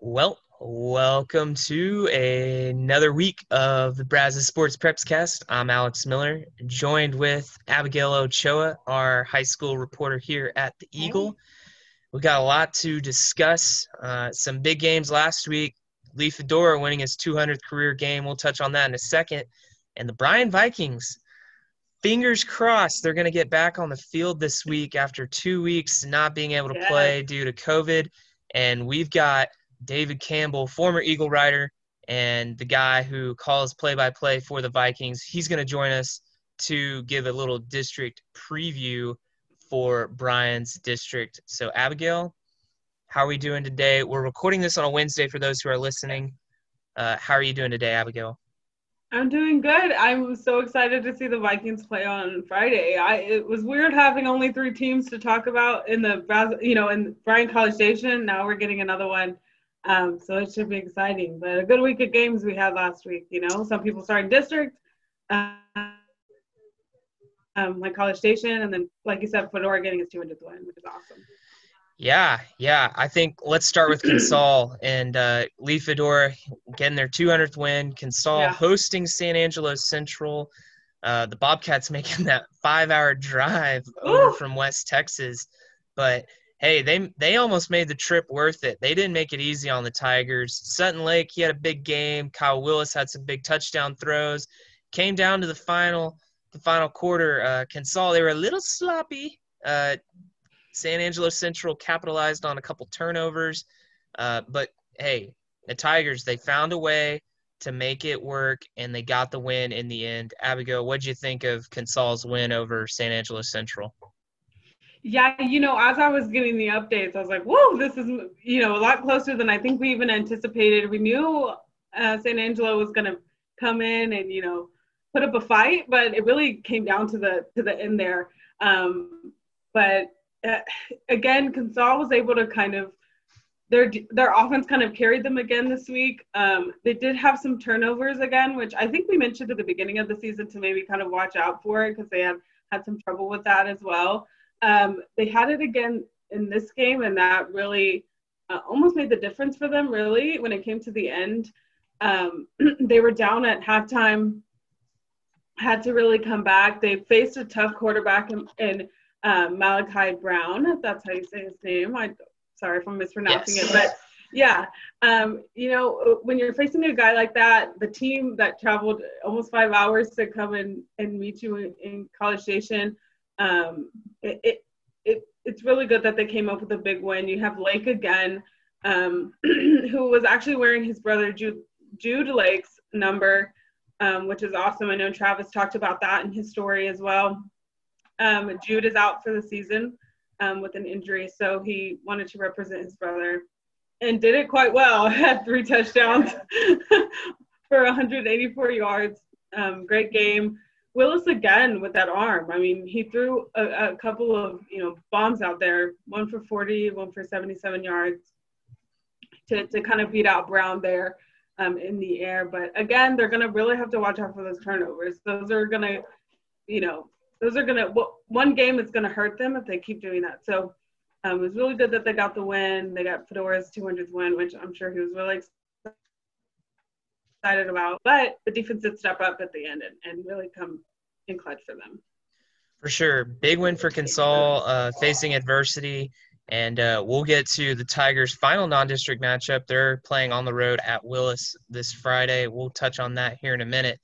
Well, welcome to another week of the Brazos Sports Preps Cast. I'm Alex Miller, joined with Abigail Ochoa, our high school reporter here at the Eagle. We got a lot to discuss. Uh, some big games last week. Lee Fedora winning his 200th career game. We'll touch on that in a second. And the Bryan Vikings, fingers crossed, they're going to get back on the field this week after two weeks not being able to Yeah. play due to COVID. And we've got David Campbell, former Eagle Rider, and the guy who calls play by play for the Vikings. He's going to join us to give a little district preview for Bryan's district. So, Abigail, how are we doing today? We're recording this on a Wednesday for those who are listening. Uh, how are you doing today, Abigail? I'm doing good. I'm so excited to see the Vikings play on Friday. I it was weird having only three teams to talk about in the you know in Bryan College Station. Now we're getting another one, um, so it should be exciting. But a good week of games we had last week. You know, some people starting district, uh, um, like College Station, and then like you said, Fedora getting his 200th win, which is awesome. Yeah, yeah. I think let's start with Consol and uh, Lee Fedora getting their 200th win. Consol Yeah. hosting San Angelo Central. Uh, the Bobcats making that five-hour drive over Ooh. from West Texas, but hey, they they almost made the trip worth it. They didn't make it easy on the Tigers. Sutton Lake, he had a big game. Kyle Willis had some big touchdown throws. Came down to the final, the final quarter. Uh, Consol, they were a little sloppy. Uh, San Angelo Central capitalized on a couple turnovers, uh, but hey, the Tigers they found a way to make it work, and they got the win in the end. Abigail, what'd you think of Consol's win over San Angelo Central? Yeah, you know, as I was getting the updates, I was like, whoa, this is, you know, a lot closer than I think we even anticipated. We knew uh, San Angelo was going to come in and, you know, put up a fight, but it really came down to the to the end there. Um, but uh, again, Consol was able to kind of their their offense kind of carried them again this week. Um, they did have some turnovers again, which I think we mentioned at the beginning of the season to maybe kind of watch out for it because they had had some trouble with that as well. Um, they had it again in this game, and that really uh, almost made the difference for them. Really, when it came to the end, um, they were down at halftime, had to really come back. They faced a tough quarterback in, in um, Malachi Brown. If that's how you say his name. I sorry if I'm mispronouncing Yes. it, but yeah, um, you know, when you're facing a guy like that, the team that traveled almost five hours to come and, and meet you in, in College Station, um, it, it, it, it's really good that they came up with a big win. You have Lake again, um, who was actually wearing his brother Jude, Jude Lake's number, um, which is awesome. I know Travis talked about that in his story as well. Um, Jude is out for the season um, with an injury, so he wanted to represent his brother and did it quite well. Had three touchdowns for 184 yards. Um, great game. Willis again with that arm. I mean, he threw a, a couple of you know bombs out there, one for 40, one for 77 yards, to to kind of beat out Brown there um, in the air. But again, they're gonna really have to watch out for those turnovers. Those are gonna, you know, those are gonna one game is gonna hurt them if they keep doing that. So um, it was really good that they got the win. They got Fedora's 200th win, which I'm sure he was really excited about. But the defense did step up at the end and, and really come in clutch for them. For sure, big win for Consol, uh, facing adversity, and uh, we'll get to the Tigers' final non-district matchup. They're playing on the road at Willis this Friday. We'll touch on that here in a minute.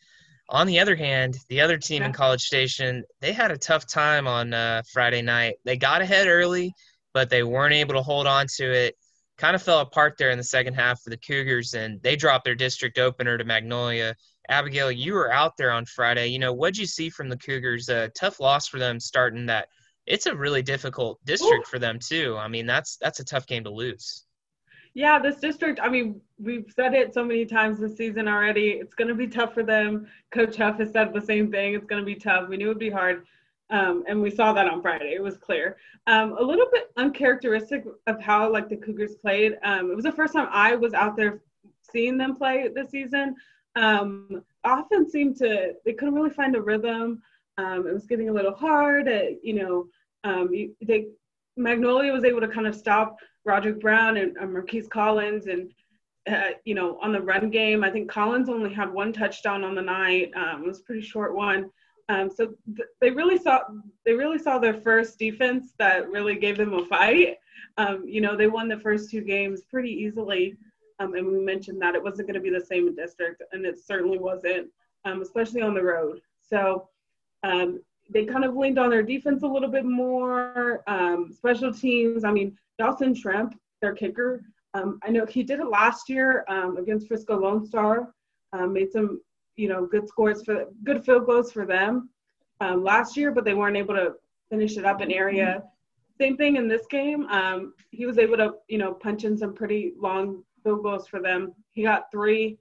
On the other hand, the other team in College Station, they had a tough time on uh, Friday night. They got ahead early, but they weren't able to hold on to it. Kind of fell apart there in the second half for the Cougars, and they dropped their district opener to Magnolia. Abigail, you were out there on Friday. You know, what'd you see from the Cougars? A tough loss for them starting that. It's a really difficult district for them too. I mean, that's that's a tough game to lose. Yeah, this district, I mean, we've said it so many times this season already. It's going to be tough for them. Coach Huff has said the same thing. It's going to be tough. We knew it would be hard. Um, and we saw that on Friday. It was clear. Um, a little bit uncharacteristic of how like the Cougars played. Um, it was the first time I was out there seeing them play this season. Um, offense seemed to they couldn't really find a rhythm. Um, it was getting a little hard. Uh, you know, um, they Magnolia was able to kind of stop Roderick Brown and uh, Marquise Collins and uh, you know, on the run game. I think Collins only had one touchdown on the night. It was a pretty short one. Um, so th- they really saw they really saw their first defense that really gave them a fight. Um, you know, they won the first two games pretty easily, um, and we mentioned that it wasn't going to be the same district, and it certainly wasn't, um, especially on the road. So um, they kind of leaned on their defense a little bit more. Um, special teams. I mean, Dawson Shrimp, their kicker. I know he did it last year against Frisco Lone Star. made some you know, good scores for good field goals for them um, last year, but they weren't able to finish it up in area. Same thing in this game. Um, he was able to, you know, punch in some pretty long field goals for them. He got three,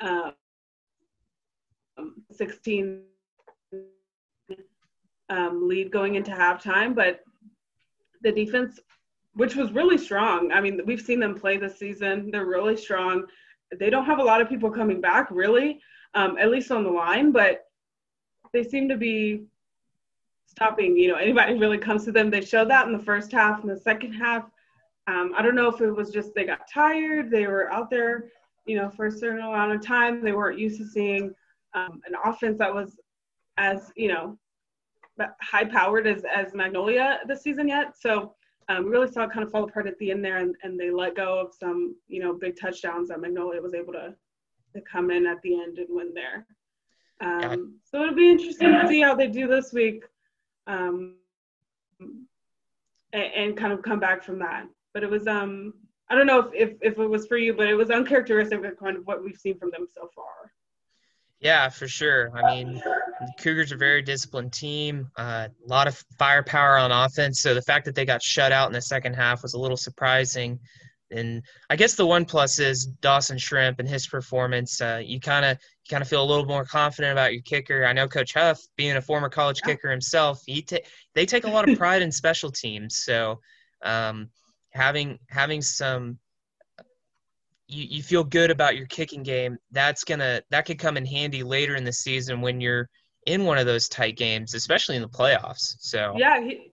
um, 16 um, lead going into halftime, but the defense, which was really strong. I mean, we've seen them play this season. They're really strong. They don't have a lot of people coming back, really um, at least on the line, but they seem to be stopping, you know, anybody really comes to them. They showed that in the first half. In the second half, um, I don't know if it was just they got tired, they were out there, you know, for a certain amount of time. They weren't used to seeing um, an offense that was as, you know, high powered as, as Magnolia this season yet. So um, we really saw it kind of fall apart at the end there, and, and they let go of some, you know, big touchdowns that Magnolia was able to to come in at the end and win there. Um. So it'll be interesting to see how they do this week um, and, and, kind of come back from that. But it was, um, I don't know if, if, if it was for you, but it was uncharacteristic of kind of what we've seen from them so far. Yeah, for sure. I mean, the Cougars are a very disciplined team, uh, a lot of firepower on offense. So the fact that they got shut out in the second half was a little surprising. And I guess the one plus is Dawson Shrimp and his performance. Uh, you kind of you kind of feel a little more confident about your kicker. I know Coach Huff, being a former college yeah. kicker himself, he ta- they take a lot of pride in special teams. So um, having having some you, you feel good about your kicking game. That's gonna that could come in handy later in the season when you're in one of those tight games, especially in the playoffs. So yeah, he,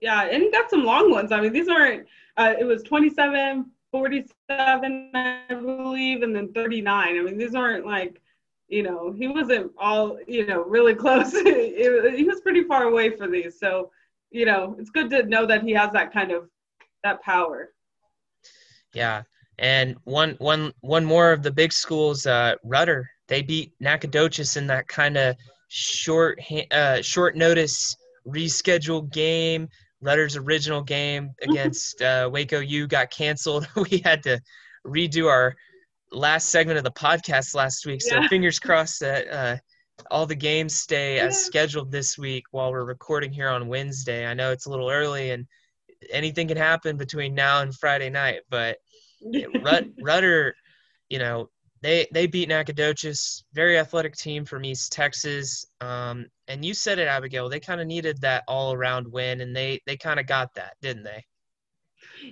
yeah, and he got some long ones. I mean, these aren't uh, it was 27, 47, I believe, and then 39. I mean, these aren't like, you know, he wasn't all, you know, really close. he was pretty far away for these. So, you know, it's good to know that he has that kind of that power. Yeah. And one one one more of the big schools, uh, Rudder, they beat Nacogdoches in that kind of short uh, short notice rescheduled game. Rudder's original game against uh, Waco U got canceled. we had to redo our last segment of the podcast last week. So yeah. fingers crossed that uh, all the games stay yeah. as scheduled this week while we're recording here on Wednesday. I know it's a little early and anything can happen between now and Friday night, but Rudder, you know, they they beat Nacogdoches, very athletic team from East Texas. Um, and you said it, Abigail. They kind of needed that all around win, and they they kind of got that, didn't they?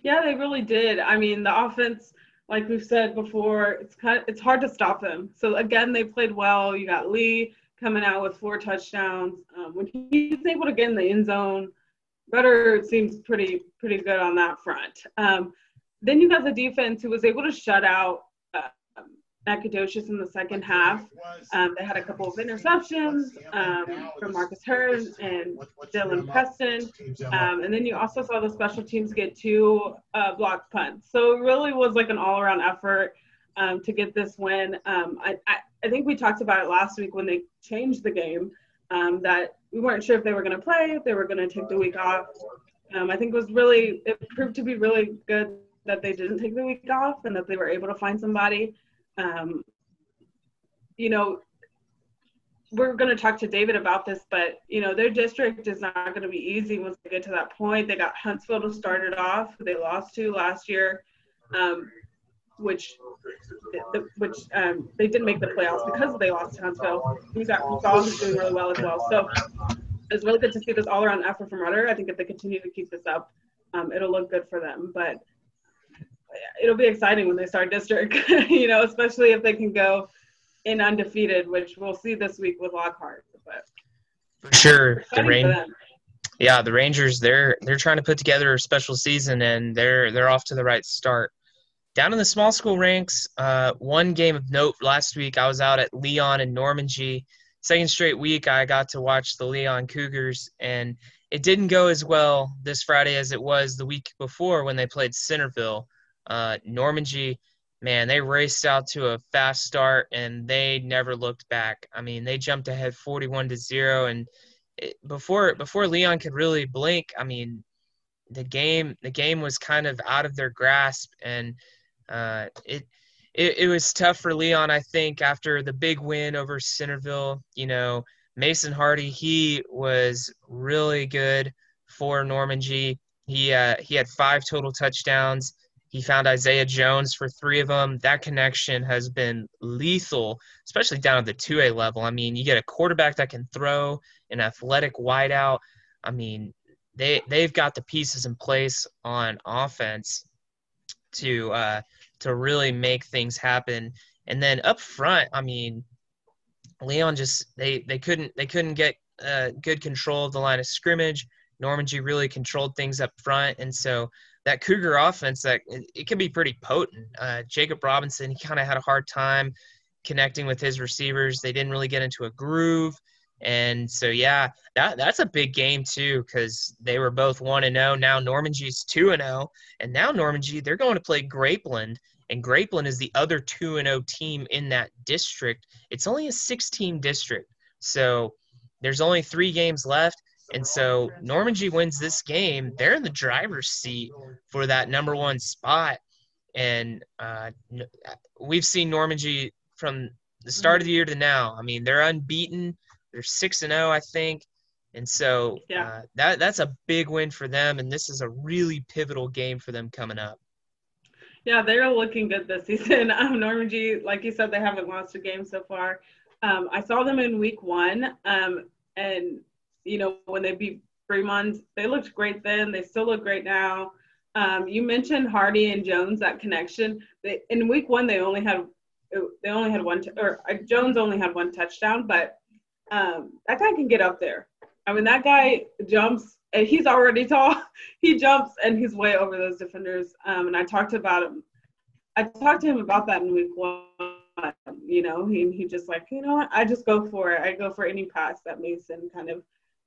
Yeah, they really did. I mean, the offense, like we've said before, it's kind of, it's hard to stop them. So again, they played well. You got Lee coming out with four touchdowns. Um, when he's able to get in the end zone, Rudder seems pretty pretty good on that front. Um, then you got the defense who was able to shut out Nacogdoches in the second half. Um, they had a couple of interceptions um, from Marcus Hearn and Dylan Preston. Um, and then you also saw the special teams get two uh, blocked punts. So it really was like an all around effort um, to get this win. Um, I, I, I, think we talked about it last week when they changed the game um, that we weren't sure if they were going to play, if they were going to take the week off. I think it was really, it proved to be really good that they didn't take the week off and that they were able to find somebody um, you know, we're going to talk to David about this, but you know, their district is not going to be easy once they get to that point. They got Huntsville to start it off, who they lost to last year, um, which which um, they didn't make the playoffs because they lost to Huntsville. We got Gonzalez who's doing really well as well. So it's really good to see this all-around effort from Rudder. I think if they continue to keep this up, um, it'll look good for them. But it'll be exciting when they start district, you know, especially if they can go in undefeated, which we'll see this week with Lockhart. But for sure, the rain. Yeah, the Rangers they're they're trying to put together a special season and they're they're off to the right start. down in the small school ranks, uh, one game of note last week, I was out at Leon and Normangee. Second straight week, I got to watch the Leon Cougars, and it didn't go as well this Friday as it was the week before when they played Centerville. Uh, Normangee, man, they raced out to a fast start and they never looked back. I mean, they jumped ahead 41 to zero, and it, before before Leon could really blink, I mean, the game the game was kind of out of their grasp, and uh, it, it it was tough for Leon. I think after the big win over Centerville, you know, Mason Hardy he was really good for Normangee. He uh, he had five total touchdowns. He found Isaiah Jones for three of them. That connection has been lethal, especially down at the 2A level. I mean, you get a quarterback that can throw, an athletic wideout. I mean, they they've got the pieces in place on offense to uh, to really make things happen. And then up front, I mean, Leon just they they couldn't they couldn't get uh, good control of the line of scrimmage. Normangee really controlled things up front, and so that Cougar offense that it, it can be pretty potent. Uh, Jacob Robinson he kind of had a hard time connecting with his receivers. They didn't really get into a groove. And so, yeah, that that's a big game too because they were both one and zero. Oh. Now Normangee's two and zero, oh, and now Normangee they're going to play Grapeland, and Grapeland is the other two and zero oh team in that district. It's only a six-team district, so there's only three games left. And so Normangee wins this game, they're in the driver's seat for that number one spot. And uh, we've seen Normangee from the start of the year to now. I mean, they're unbeaten they're six and zero, oh, I think, and so yeah. uh, that that's a big win for them. And this is a really pivotal game for them coming up. Yeah, they're looking good this season. Um, Normangee, like you said, they haven't lost a game so far. Um, I saw them in week one, um, and you know when they beat Fremont, they looked great then. They still look great now. Um, you mentioned Hardy and Jones, that connection. They, in week one, they only had they only had one, t- or uh, Jones only had one touchdown, but um, that guy can get up there. I mean, that guy jumps, and he's already tall. he jumps, and he's way over those defenders. Um, and I talked about him. I talked to him about that in week one. You know, he he just like, you know what? I just go for it. I go for any pass that Mason kind of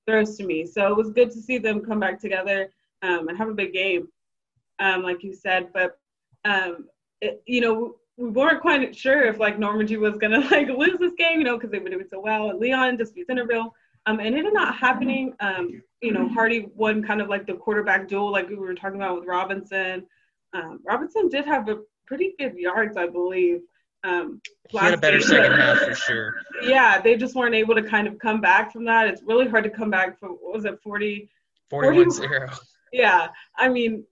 throws to me. So it was good to see them come back together um, and have a big game, um, like you said. But um, it, you know, we weren't quite sure if like Normangee was gonna like lose this game, you know, because they were doing so well. And Leon just beat Centerville. Um, and it ended up happening. Um, you know, Hardy won kind of like the quarterback duel, like we were talking about with Robinson. Um, Robinson did have a pretty good yards, I believe. Um, he had a better second half for sure. Yeah, they just weren't able to kind of come back from that. It's really hard to come back from what was it 40 41 0. Yeah, I mean,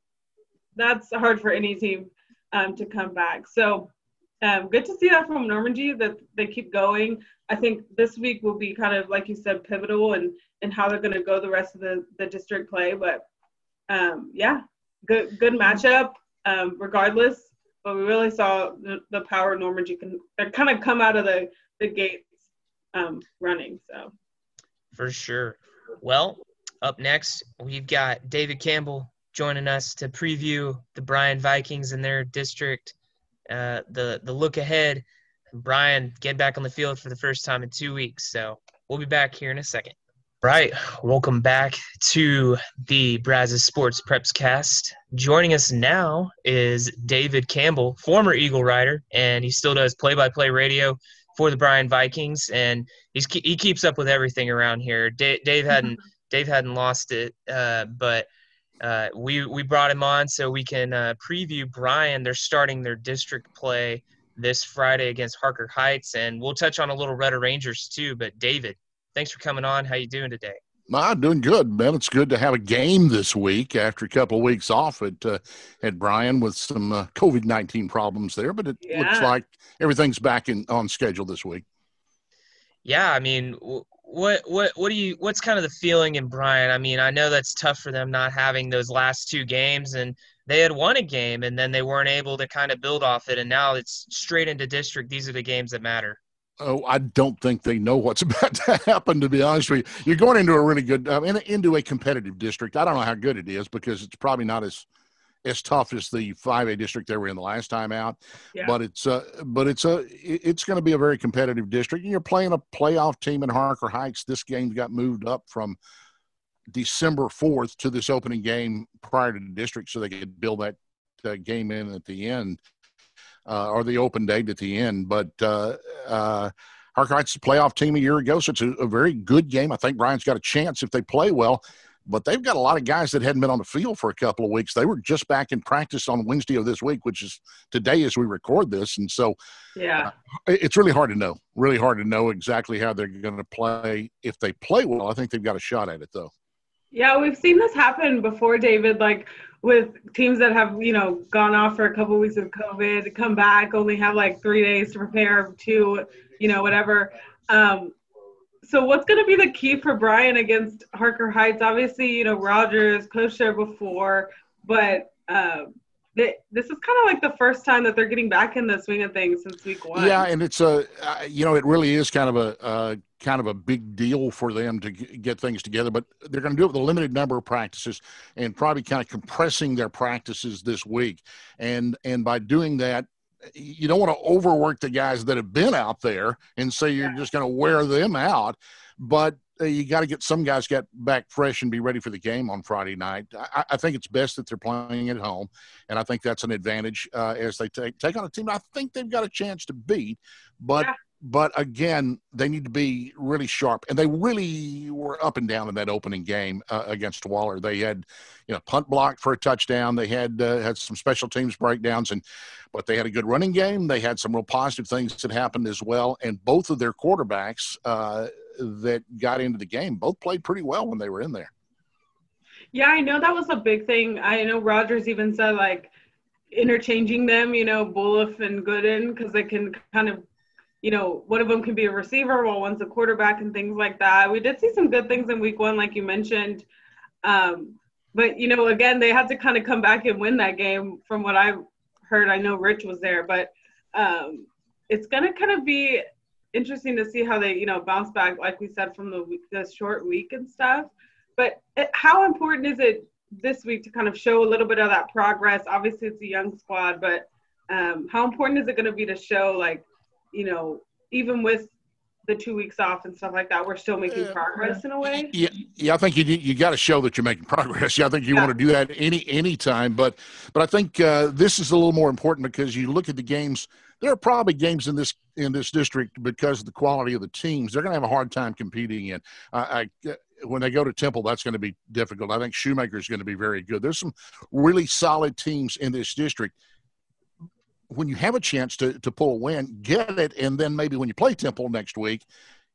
that's hard for any team um, to come back. So um, good to see that from Normangee that they keep going. I think this week will be kind of like you said pivotal and and how they're going to go the rest of the the district play. But um, yeah, good good matchup um, regardless. But we really saw the, the power of Normangee can kind of come out of the the gates um, running. So for sure. Well, up next we've got David Campbell joining us to preview the Bryan Vikings and their district uh, the the look ahead. Bryan get back on the field for the first time in two weeks. So we'll be back here in a second. Right, welcome back to the Brazos Sports Preps Cast. Joining us now is David Campbell, former Eagle Rider, and he still does play-by-play radio for the Bryan Vikings, and he's he keeps up with everything around here. Dave, Dave hadn't Dave hadn't lost it, uh, but uh, we we brought him on so we can uh, preview Bryan. They're starting their district play this Friday against Harker Heights, and we'll touch on a little Rudder Rangers too. But David, thanks for coming on. How you doing today? I'm doing good, man. It's good to have a game this week after a couple of weeks off at uh, at Bryan with some uh, COVID nineteen problems there, but it yeah. looks like everything's back in on schedule this week. Yeah, I mean, what what what do you what's kind of the feeling in Bryan? I mean, I know that's tough for them not having those last two games and they had won a game and then they weren't able to kind of build off it and now it's straight into district. These are the games that matter. Oh, I don't think they know what's about to happen. To be honest with you, you're going into a really good, uh, into a competitive district. I don't know how good it is because it's probably not as as tough as the 5A district they were in the last time out. Yeah. But it's uh, but it's a it's going to be a very competitive district. And you're playing a playoff team in Harker Heights. This game got moved up from December 4th to this opening game prior to the district so they could build that uh, game in at the end uh, or the open date at the end. But uh, uh, a playoff team a year ago, so it's a, a very good game. I think Bryan's got a chance if they play well but they've got a lot of guys that hadn't been on the field for a couple of weeks. They were just back in practice on Wednesday of this week, which is today as we record this. And so, yeah, uh, it's really hard to know. Really hard to know exactly how they're going to play. If they play well, I think they've got a shot at it, though. Yeah, we've seen this happen before, David. Like with teams that have you know gone off for a couple weeks of COVID, come back, only have like three days to prepare, two, you know, whatever. Um, so what's going to be the key for Bryan against Harker Heights? Obviously, you know Rogers coached there before, but um, this is kind of like the first time that they're getting back in the swing of things since week one. Yeah, and it's a uh, you know it really is kind of a uh, kind of a big deal for them to get things together. But they're going to do it with a limited number of practices and probably kind of compressing their practices this week. And and by doing that, you don't want to overwork the guys that have been out there and say you're just going to wear them out. But uh, you got to get some guys get back fresh and be ready for the game on Friday night. I, I, think it's best that they're playing at home, and I think that's an advantage uh, as they take take on a team I think they've got a chance to beat. But yeah but again, they need to be really sharp, and they really were up and down in that opening game uh, against Waller. They had, you know, punt blocked for a touchdown. They had uh, had some special teams breakdowns, and but they had a good running game. They had some real positive things that happened as well, and both of their quarterbacks uh, that got into the game both played pretty well when they were in there. Yeah, I know that was a big thing. I know Rogers even said like interchanging them, you know, Bullough and Gooden, because they can kind of you know, one of them can be a receiver while one's a quarterback and things like that. We did see some good things in week one, like you mentioned. Um, but, you know, again, they had to kind of come back and win that game from what I heard. I know Rich was there, but um, it's going to kind of be interesting to see how they, you know, bounce back, like we said, from the, the short week and stuff. But it, how important is it this week to kind of show a little bit of that progress? Obviously, it's a young squad, but um, how important is it going to be to show, like, you know, even with the two weeks off and stuff like that, we're still making progress in a way. Yeah, yeah. I think you you got to show that you're making progress. Yeah, I think you yeah. want to do that any any time. But but I think uh, this is a little more important because you look at the games. There are probably games in this in this district because of the quality of the teams. They're going to have a hard time competing in. I, I when they go to Temple, that's going to be difficult. I think Shoemaker is going to be very good. There's some really solid teams in this district when you have a chance to, to pull a win, get it. And then maybe when you play Temple next week,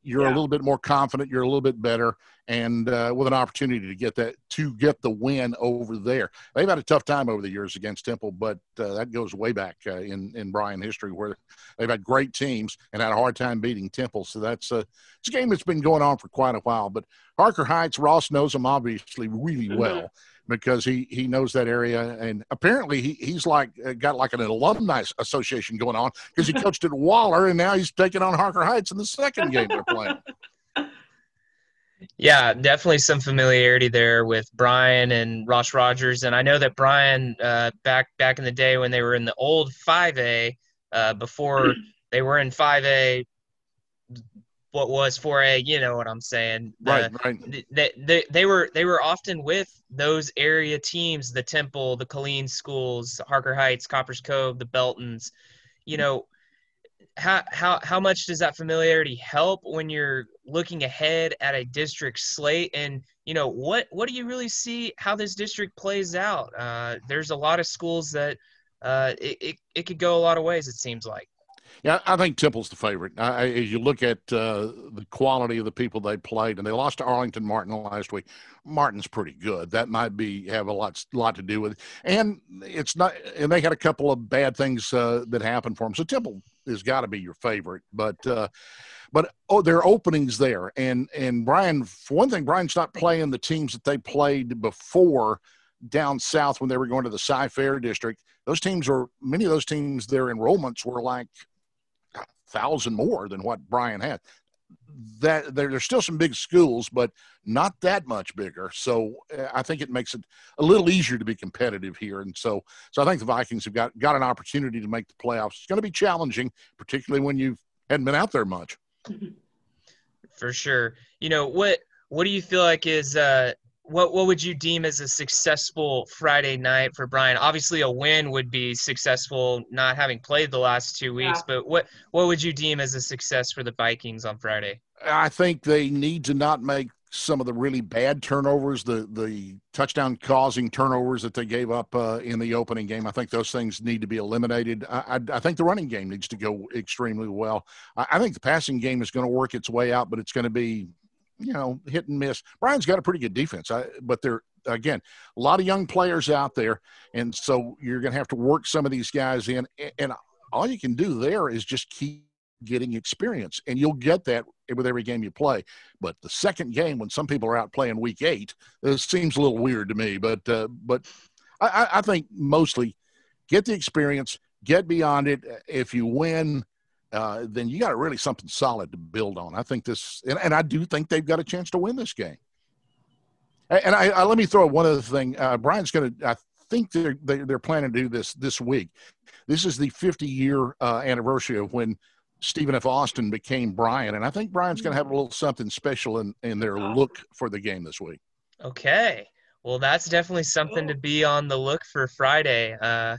you're yeah. a little bit more confident. You're a little bit better, and uh, with an opportunity to get that to get the win over there. They've had a tough time over the years against Temple, but uh, that goes way back uh, in in Bryan history where they've had great teams and had a hard time beating Temple. So that's a it's a game that's been going on for quite a while. But Harker Heights, Ross knows them obviously really mm-hmm. well because he he knows that area and apparently he, he's like uh, got like an alumni association going on because he coached at Waller and now he's taking on Harker Heights in the second game they're playing. Yeah, definitely some familiarity there with Bryan and Ross Rogers, and I know that Bryan uh, back back in the day when they were in the old 5A, uh, before they were in 5A, what was 4A, you know what I'm saying. Right, right. They, they, they were they were often with those area teams, the Temple, the Killeen schools, Harker Heights, Copperas Cove, the Beltons. You know, how how how much does that familiarity help when you're looking ahead at a district slate and you know what what do you really see how this district plays out uh, there's a lot of schools that uh, it, it, it could go a lot of ways it seems like yeah, I think Temple's the favorite. I, as you look at uh, the quality of the people they played, and they lost to Arlington Martin last week. Martin's pretty good. That might be have a lot lot to do with it. And it's not. And they had a couple of bad things uh, that happened for them. So Temple has got to be your favorite. But uh, but oh, there are openings there. And and Bryan, for one thing, Bryan's not playing the teams that they played before down south when they were going to the Cy-Fair district. Those teams are many of those teams. Their enrollments were like thousand more than what Bryan had. That there, there's still some big schools, but not that much bigger. So uh, I think it makes it a little easier to be competitive here. And so, so I think the Vikings have got got an opportunity to make the playoffs. It's going to be challenging, particularly when you hadn't been out there much. For sure. You know what? What do you feel like is uh, what what would you deem as a successful Friday night for Bryan? Obviously, a win would be successful, not having played the last two weeks. Yeah. But what what would you deem as a success for the Vikings on Friday? I think they need to not make some of the really bad turnovers, the the touchdown causing turnovers that they gave up uh, in the opening game. I think those things need to be eliminated. I, I, I think the running game needs to go extremely well. I, I think the passing game is going to work its way out, but it's going to be you know, hit and miss. Bryan's got a pretty good defense, I, but they're again a lot of young players out there, and so you're going to have to work some of these guys in. And all you can do there is just keep getting experience, and you'll get that with every game you play. But the second game, when some people are out playing week eight, it seems a little weird to me. But uh, but I, I think mostly get the experience, get beyond it. If you win uh, then you got really something solid to build on. I think this, and, and I do think they've got a chance to win this game. And I, I let me throw one other thing. Uh, Bryan's going to, I think they're they, are they are planning to do this this week. This is the 50 year uh, anniversary of when Stephen F. Austin became Bryan, and I think Bryan's going to have a little something special in in their look for the game this week. Okay, well that's definitely something to be on the look for Friday. Uh,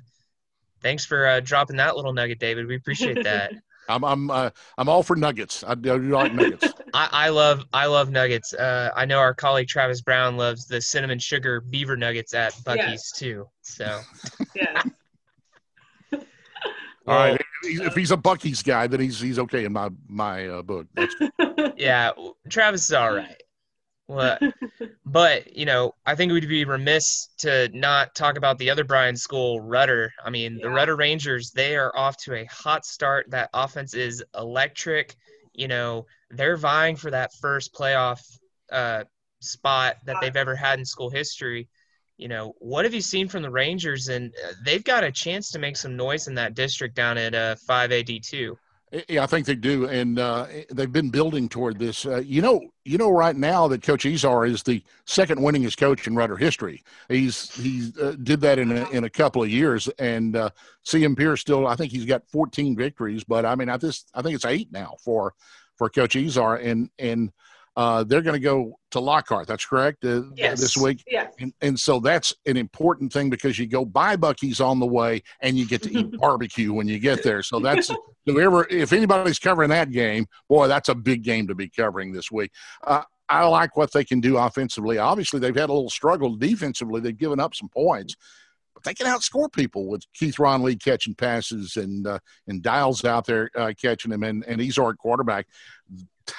thanks for uh, dropping that little nugget, David. We appreciate that. I'm I'm uh, I'm all for nuggets. I do like nuggets. I, I love I love nuggets. Uh, I know our colleague Travis Brown loves the cinnamon sugar beaver nuggets at Buc-ee's yes. too. So yeah. all right. If he's a Buc-ee's guy, then he's he's okay in my my uh, book. yeah, Travis is all right. Well, but you know, I think we'd be remiss to not talk about the other Bryan school, Rudder. I mean, yeah. the Rudder Rangers, they are off to a hot start. That offense is electric. You know, they're vying for that first playoff uh, spot that they've ever had in school history. You know, what have you seen from the Rangers? And uh, they've got a chance to make some noise in that district down at uh, 5AD2. Yeah, I think they do, and uh, they've been building toward this. Uh, you know, you know, right now that Coach Izar is the second winningest coach in Rudder history. He's he uh, did that in a, in a couple of years, and uh, CM Pierce still. I think he's got 14 victories, but I mean, I just I think it's eight now for for Coach Izar, and and uh, they're going to go to Lockhart. That's correct. Uh, yes. This week. Yes. And, and, so that's an important thing because you go buy Buc-ee's on the way and you get to eat barbecue when you get there. So that's whoever, if anybody's covering that game, boy, that's a big game to be covering this week. Uh, I like what they can do offensively. Obviously, they've had a little struggle defensively. They've given up some points, but they can outscore people with Keith Ron Lee catching passes and uh, and Dials out there uh, catching them and and Izar quarterback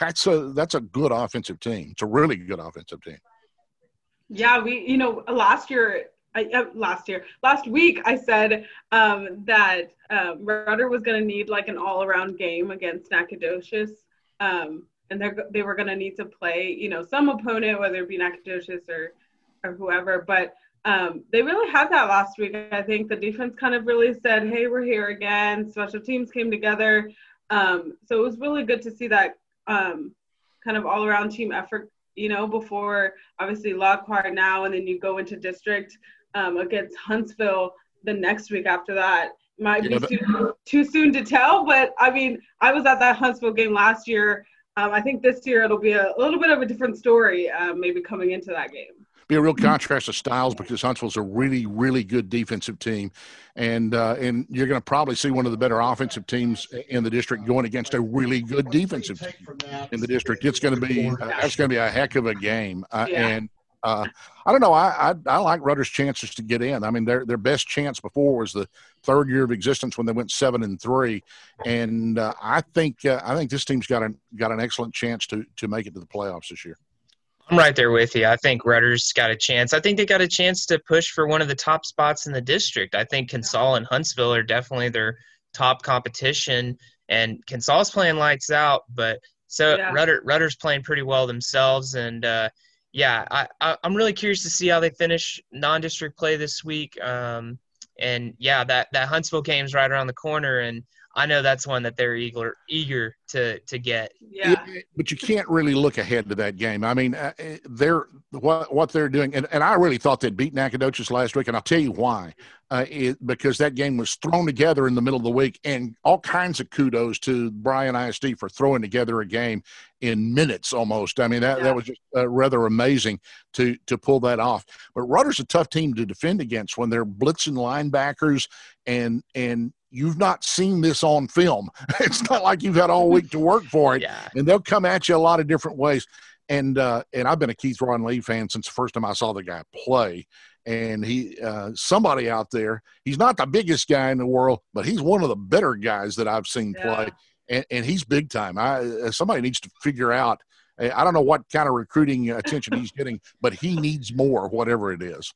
that's a that's a good offensive team. It's a really good offensive team. Yeah, we you know last year I, uh, last year last week I said um, that um, Rudder was going to need like an all around game against Nacogdoches. Um, and they they were going to need to play, you know, some opponent, whether it be Nacogdoches or or whoever. But um, they really had that last week. I think the defense kind of really said, "Hey, we're here again." Special teams came together, um, so it was really good to see that um, kind of all around team effort, you know, before obviously Lockhart now, and then you go into district um, against Huntsville the next week after that. Might yeah, be too, too soon to tell, but I mean, I was at that Huntsville game last year. Um, I think this year it'll be a, a, little bit of a different story, uh, maybe coming into that game be a real contrast of styles because Huntsville's a really, really good defensive team, and uh, and you're going to probably see one of the better offensive teams in the district going against a really good defensive team in the district. It's going to be uh, that's going to be a heck of a game, uh, and. Uh, I don't know. I, I, I like Rudder's chances to get in. I mean, their their best chance before was the third year of existence when they went seven and three, and uh, I think uh, I think this team's got an got an excellent chance to to make it to the playoffs this year. I'm right there with you. I think Rudder's got a chance. I think they got a chance to push for one of the top spots in the district. I think Consol and Huntsville are definitely their top competition, and Consol's playing lights out, but so yeah. Rudder Rudder's playing pretty well themselves, and uh, yeah, I, I am really curious to see how they finish non-district play this week. Um, And yeah, that that Huntsville game's right around the corner, and I know that's one that they're eager eager to to get. Yeah. but you can't really look ahead to that game. I mean, uh, uh, they're what what they're doing, and, and I really thought they'd beat Nacogdoches last week, and I'll tell you why. Uh, it, because that game was thrown together in the middle of the week, and all kinds of kudos to Bryan ISD for throwing together a game in minutes almost. I mean, that, yeah. that was just uh, rather amazing to to pull that off. But Rudder's a tough team to defend against when they're blitzing linebackers and and you've not seen this on film. It's not like you've had all week to work for it. Yeah. And they'll come at you a lot of different ways. And uh, and I've been a Keith Ron Lee fan since the first time I saw the guy play. And he, uh, somebody out there, he's not the biggest guy in the world, but he's one of the better guys that I've seen yeah. play. And, and he's big time. I uh, somebody needs to figure out. I don't know what kind of recruiting attention he's getting, but he needs more, whatever it is.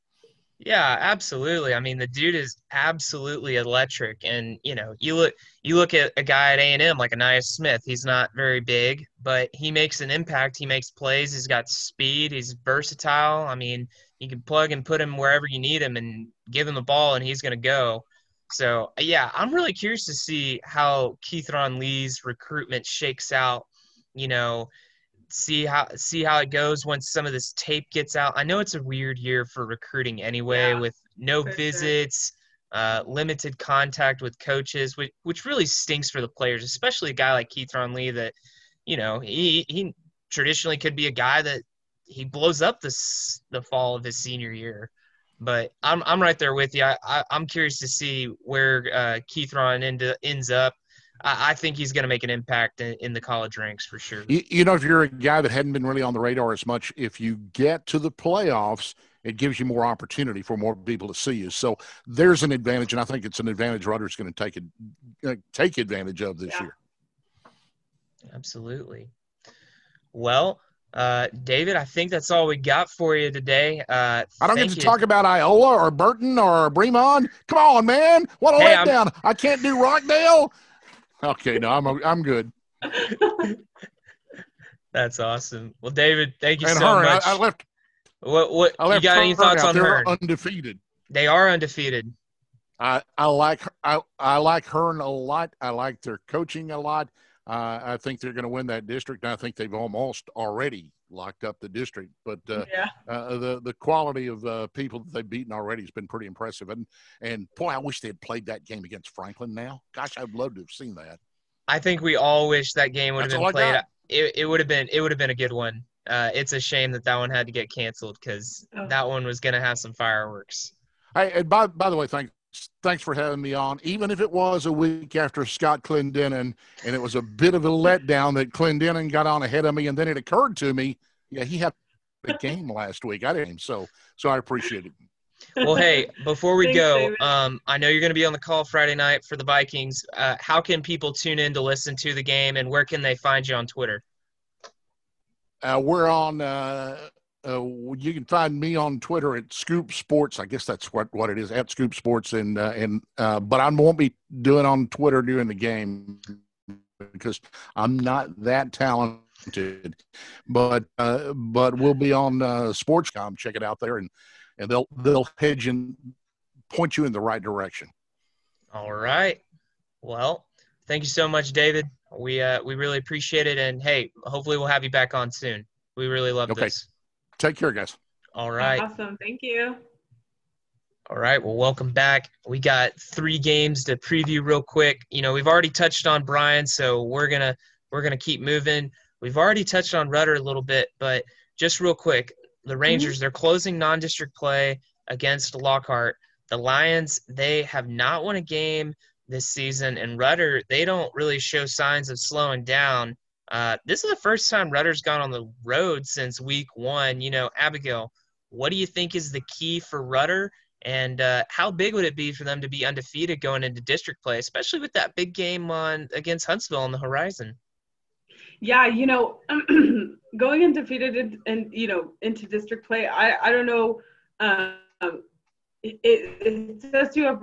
Yeah, absolutely. I mean, the dude is absolutely electric, and you know, you look you look at a guy at A and M like Ainias Smith. He's not very big, but he makes an impact. He makes plays. He's got speed. He's versatile. I mean, you can plug and put him wherever you need him, and give him the ball, and he's to go. So yeah, I'm really curious to see how Keithron Lee's recruitment shakes out. You know, see how see how it goes once some of this tape gets out. I know it's a weird year for recruiting anyway, yeah, with no visits, sure. uh, limited contact with coaches, which which really stinks for the players, especially a guy like Keith Ron Lee that, you know, he he traditionally could be a guy that he blows up this the fall of his senior year. But I'm I'm right there with you. I, I am curious to see where uh, Keith Ron end, ends up. I, think he's going to make an impact in, in, the college ranks for sure. You, you, know, if you're a guy that hadn't been really on the radar as much, if you get to the playoffs, it gives you more opportunity for more people to see you. So there's an advantage, and I think it's an advantage Rudder's going to take it, uh, take advantage of this yeah. year. Absolutely. Well, uh, David, I think that's all we got for you today. Uh, I don't get to you. talk about Iola or Burton or Bremond. Come on, man! What a hey, letdown! I'm... I can't do Rockdale. Okay, no, I'm I'm good. That's awesome. Well, David, thank you and so Hearne, much. I, I, left. What what I left you got any thoughts on They're undefeated. They are undefeated. I I like I I like Hearne a lot. I like their coaching a lot. Uh, I think they're going to win that district. I think they've almost already locked up the district. But uh, yeah. uh, the the quality of uh, people that they've beaten already has been pretty impressive. And and boy, I wish they had played that game against Franklin. Now, gosh, I'd love to have seen that. I think we all wish that game would have been played. It, it would have been it would have been a good one. Uh, it's a shame that that one had to get canceled because oh. that one was going to have some fireworks. Hey, and by by the way, thank thanks for having me on. Even if it was a week after Scott Clendenin, and it was a bit of a letdown that Clendenin got on ahead of me, and then it occurred to me, yeah, he had a game last week. I didn't, so so I appreciate it. Well, hey, before we Thanks, go, um, I know you're going to be on the call Friday night for the Vikings. Uh, how can people tune in to listen to the game, and where can they find you on Twitter? Uh, we're on uh, uh, you can find me on Twitter at Scoop Sports. I guess that's what, what it is at Scoop Sports, and uh, and uh, but I won't be doing on Twitter during the game because I'm not that talented. But uh, but we'll be on uh, Sportscom. Check it out there, and and they'll they'll hedge and point you in the right direction. All right. Well, thank you so much, David. We uh, we really appreciate it, and hey, hopefully we'll have you back on soon. We really love okay. this. Take care, guys. All right. Awesome. Thank you. All right. Well, welcome back. We got three games to preview real quick. You know, we've already touched on Bryan, so we're gonna we're gonna keep moving. We've already touched on Rudder a little bit, but just real quick, the mm-hmm. Rangers mm-hmm. they're closing non-district play against Lockhart. The Lions they have not won a game this season, and Rudder they don't really show signs of slowing down. Uh, this is the first time Rudder's gone on the road since week one. You know, Abigail, what do you think is the key for Rudder? And uh, how big would it be for them to be undefeated going into district play, especially with that big game on against Huntsville on the horizon? Yeah, you know, going undefeated and, you know into district play, I I don't know. Um, it, it says you have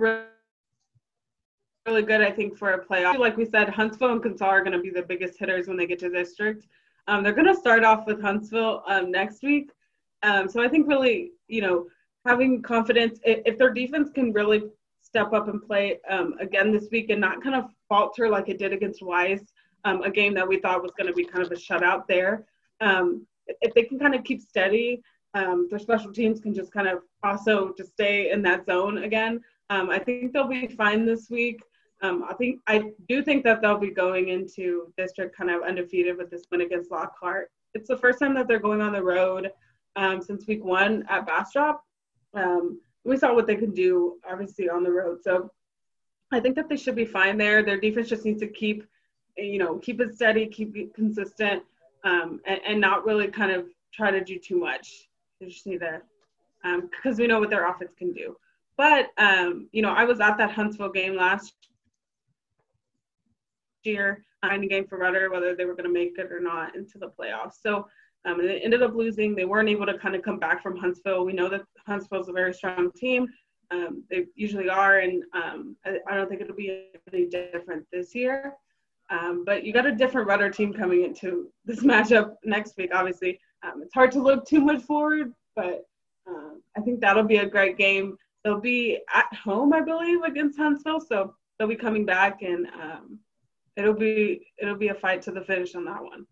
really good, I think, for a playoff. Like we said, Huntsville and Consol are going to be the biggest hitters when they get to district. Um, they're going to start off with Huntsville um, next week. Um, so I think really, you know, having confidence, if, if their defense can really step up and play um, again this week and not kind of falter like it did against Weiss, um, a game that we thought was going to be kind of a shutout there. Um, if they can kind of keep steady, their special teams can just kind of also just stay in that zone again. Um, I think they'll be fine this week. Um, I think I do think that they'll be going into district kind of undefeated with this win against Lockhart. It's the first time that they're going on the road um, since week one at Bastrop. Um, we saw what they can do, obviously, on the road. So I think that they should be fine there. Their defense just needs to keep, you know, keep it steady, keep it consistent, um, and, and, not really kind of try to do too much. They just need to, because um, we know what their offense can do. But um, you know, I was at that Huntsville game last year, in a game for Rudder, whether they were going to make it or not into the playoffs. So um, they ended up losing. They weren't able to kind of come back from Huntsville. We know that Huntsville is a very strong team. Um, they usually are, and um, I, I, don't think it'll be any different this year. Um, but you got a different Rudder team coming into this matchup next week. Obviously, um, it's hard to look too much forward, but um, I think that'll be a great game. They'll be at home, I believe, against Huntsville, so they'll be coming back, and it'll be it'll be a fight to the finish on that one.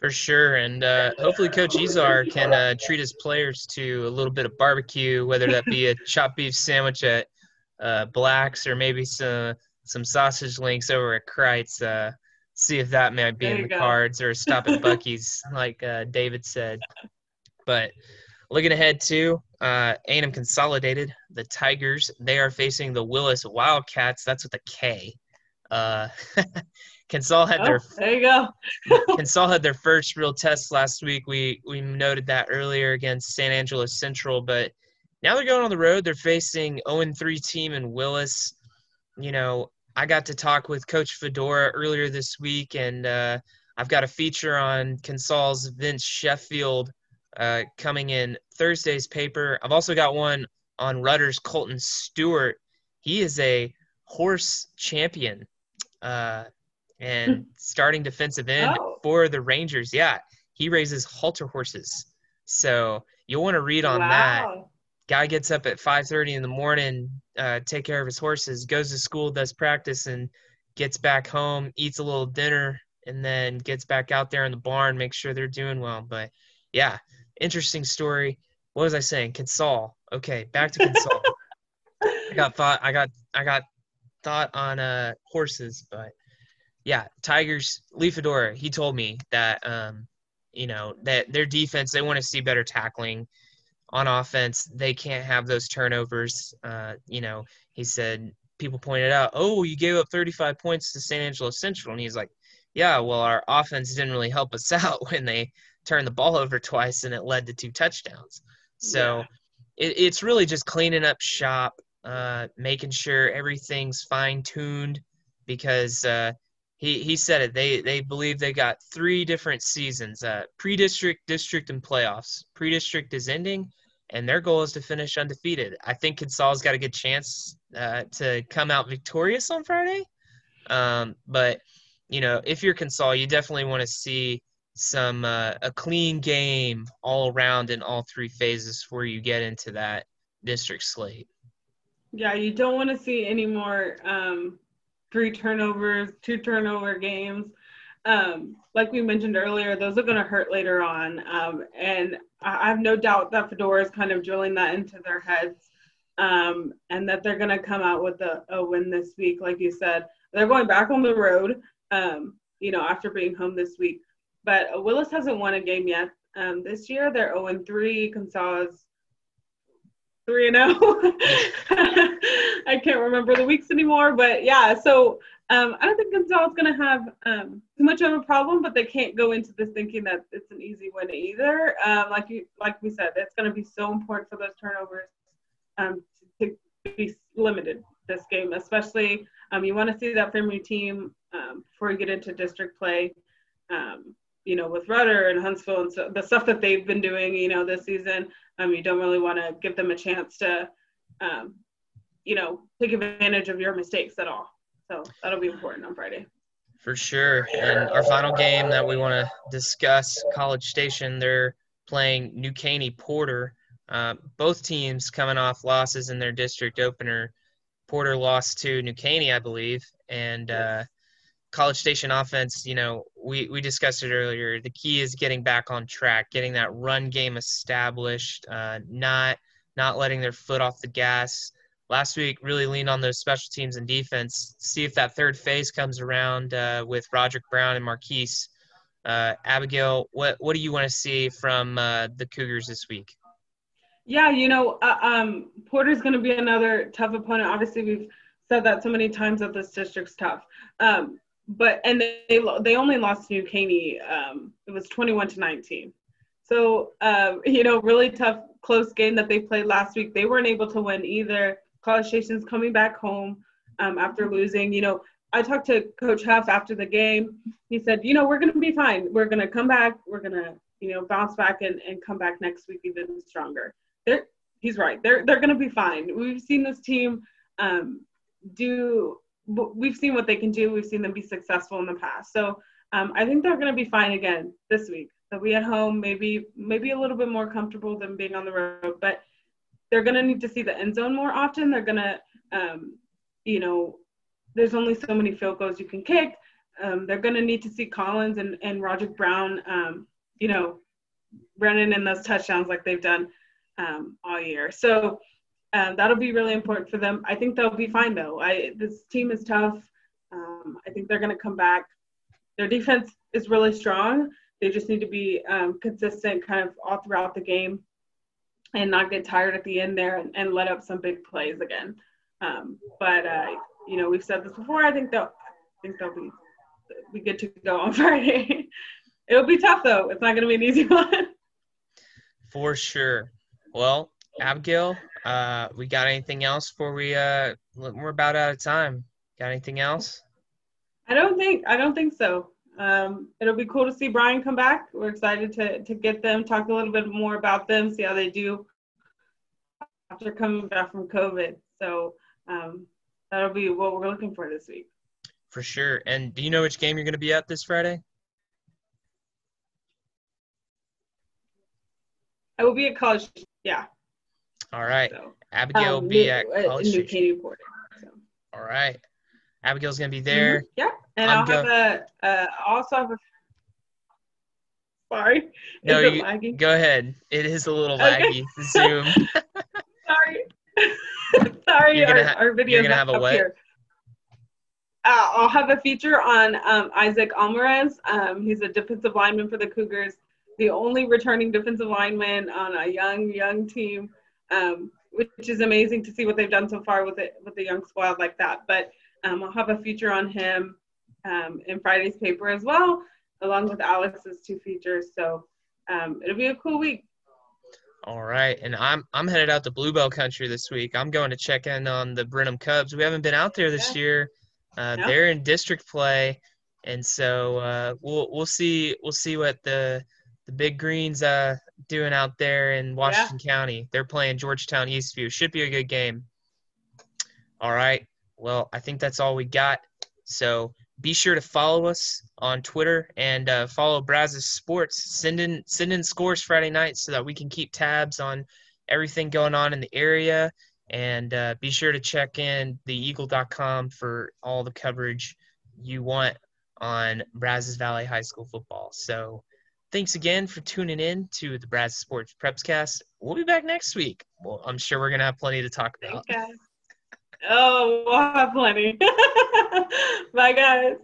For sure, and uh, hopefully Coach Izar can uh, treat his players to a little bit of barbecue, whether that be a chopped beef sandwich at uh, Blacks or maybe some some sausage links over at Kreuz. Uh, see if that might be in the go. cards, or stop at Buc-ee's, like uh, David said. But looking ahead to uh, A&M Consolidated, the Tigers. They are facing the Willis Wildcats. That's with a K. Uh, Consol had oh, their there you go. Consol had their first real test last week. We we noted that earlier against San Angelo Central, but now they're going on the road. They're facing 0-3 team in Willis. You know, I got to talk with Coach Fedora earlier this week, and uh, I've got a feature on Consol's Vince Sheffield uh, coming in Thursday's paper. I've also got one on Rudder's Colton Stewart. He is a horse champion. Uh, and starting defensive end oh. for the Rangers. Yeah, he raises halter horses. So you'll want to read on wow. that. Guy gets up at 5:30 in the morning, uh, take care of his horses, goes to school, does practice, and gets back home, eats a little dinner, and then gets back out there in the barn, makes sure they're doing well. But yeah, interesting story. What was I saying? Consol. Okay, back to Consol. I got thought. I got. I got thought on uh horses, but yeah, Tigers, Lee Fedora, he told me that, um, you know, that their defense, they want to see better tackling on offense. They can't have those turnovers. Uh, you know, he said, people pointed out, oh, you gave up 35 points to San Angelo Central. And he's like, yeah, well, our offense didn't really help us out when they turned the ball over twice and it led to two touchdowns. So yeah. it, it's really just cleaning up shop, uh, making sure everything's fine tuned because, uh, he he said it. They they believe they got three different seasons: uh, pre-district, district, and playoffs. Pre-district is ending, and their goal is to finish undefeated. I think Consol's got a good chance uh, to come out victorious on Friday. Um, but you know, if you're Consol, you definitely want to see some uh, a clean game all around in all three phases before you get into that district slate. Yeah, you don't want to see any more um, three turnovers, two turnover games. Um, like we mentioned earlier, those are going to hurt later on. Um, and I have no doubt that Fedora is kind of drilling that into their heads um, and that they're going to come out with a, a, win this week. Like you said, they're going back on the road, um, you know, after being home this week. But Willis hasn't won a game yet. Um, this year, they're 0 3. Consol's three and zero. Oh. I can't remember the weeks anymore, but yeah. So um, I don't think Consol's is going to have um, too much of a problem, but they can't go into this thinking that it's an easy win either. Um, like you, like we said, it's going to be so important for those turnovers um, to, to, be limited this game, especially um, you want to see that family team um, before you get into district play. you know, with Rudder and Huntsville and so the stuff that they've been doing, you know, this season. Um, you don't really want to give them a chance to, um, you know, take advantage of your mistakes at all. So that'll be important on Friday. For sure. And our final game that we want to discuss, College Station, they're playing New Caney Porter. Uh, both teams coming off losses in their district opener. Porter lost to New Caney, I believe, and uh, College Station offense. You know, we we discussed it earlier. The key is getting back on track, getting that run game established, uh, not not letting their foot off the gas. Last week, really leaned on those special teams and defense. See if that third phase comes around uh, with Roderick Brown and Marquise. Uh, Abigail, what what do you want to see from uh, the Cougars this week? Yeah, you know, uh, um, Porter's going to be another tough opponent. Obviously, we've said that so many times that this district's tough. Um, but and they they only lost to New Caney. Um, it was 21 to 19. So uh, you know, really tough, close game that they played last week. They weren't able to win either. College Station's coming back home um, after losing. You know, I talked to Coach Huff after the game. He said, you know, we're to be fine. We're to come back. We're to, you know, bounce back and, and come back next week even stronger they're he's right. They're they're to be fine. We've seen this team um, do. We've seen what they can do. We've seen them be successful in the past. So um, I think they're going to be fine again this week. They'll be at home, maybe maybe a little bit more comfortable than being on the road, but they're going to need to see the end zone more often. They're going to, um, you know, there's only so many field goals you can kick. Um, they're going to need to see Collins and, and Roger Brown, um, you know, running in those touchdowns like they've done um, all year. So um, that'll be really important for them. I think they'll be fine though. I this team is tough. Um, I think they're going to come back. Their defense is really strong. They just need to be um, consistent, kind of all throughout the game, and not get tired at the end there and, and let up some big plays again. Um, but uh, you know, we've said this before. I think they'll, I think they'll be be good to go on Friday. It'll be tough though. It's not going to be an easy one. For sure. Well, Abigail, uh, we got anything else before we uh we're about out of time. Got anything else? I don't think I don't think so. Um, it'll be cool to see Bryan come back. We're excited to to get them, talk a little bit more about them, see how they do after coming back from COVID. So um, that'll be what we're looking for this week. For sure. And do you know which game you're going to be at this Friday? I will be at college yeah. All right. So, Abigail um, be at uh, College New Caney Porter. So. All right. Abigail's gonna be there. Mm-hmm. Yeah, and i will have a uh, also have a. Sorry. No, you, laggy? go ahead. It is a little laggy. Zoom. Sorry. Sorry, you're gonna, our, our video is up what? here. Uh, I'll have a feature on um, Isaac Alvarez. Um, he's a defensive lineman for the Cougars the only returning defensive lineman on a young, young team, um, which is amazing to see what they've done so far with it with a young squad like that. But um, I'll have a feature on him um, in Friday's paper as well, along with Alex's two features. So um, it'll be a cool week. All right, and I'm I'm headed out to Blue Bell Country this week. I'm going to check in on the Brenham Cubs. We haven't been out there this yeah. year. Uh, no. They're in district play, and so uh, we'll we'll see we'll see what the the Big Greens uh, doing out there in Washington yeah. County. They're playing Georgetown Eastview. Should be a good game. All right. Well, I think that's all we got. So be sure to follow us on Twitter and uh, follow Brazos Sports. Send in send in scores Friday night so that we can keep tabs on everything going on in the area. And uh, be sure to check in theeagle.com for all the coverage you want on Brazos Valley High School football. So Thanks again for tuning in to the Brazos Sports Prepscast. We'll be back next week. Well, I'm sure we're to have plenty to talk about. Okay. Oh, we'll have plenty. Bye, guys.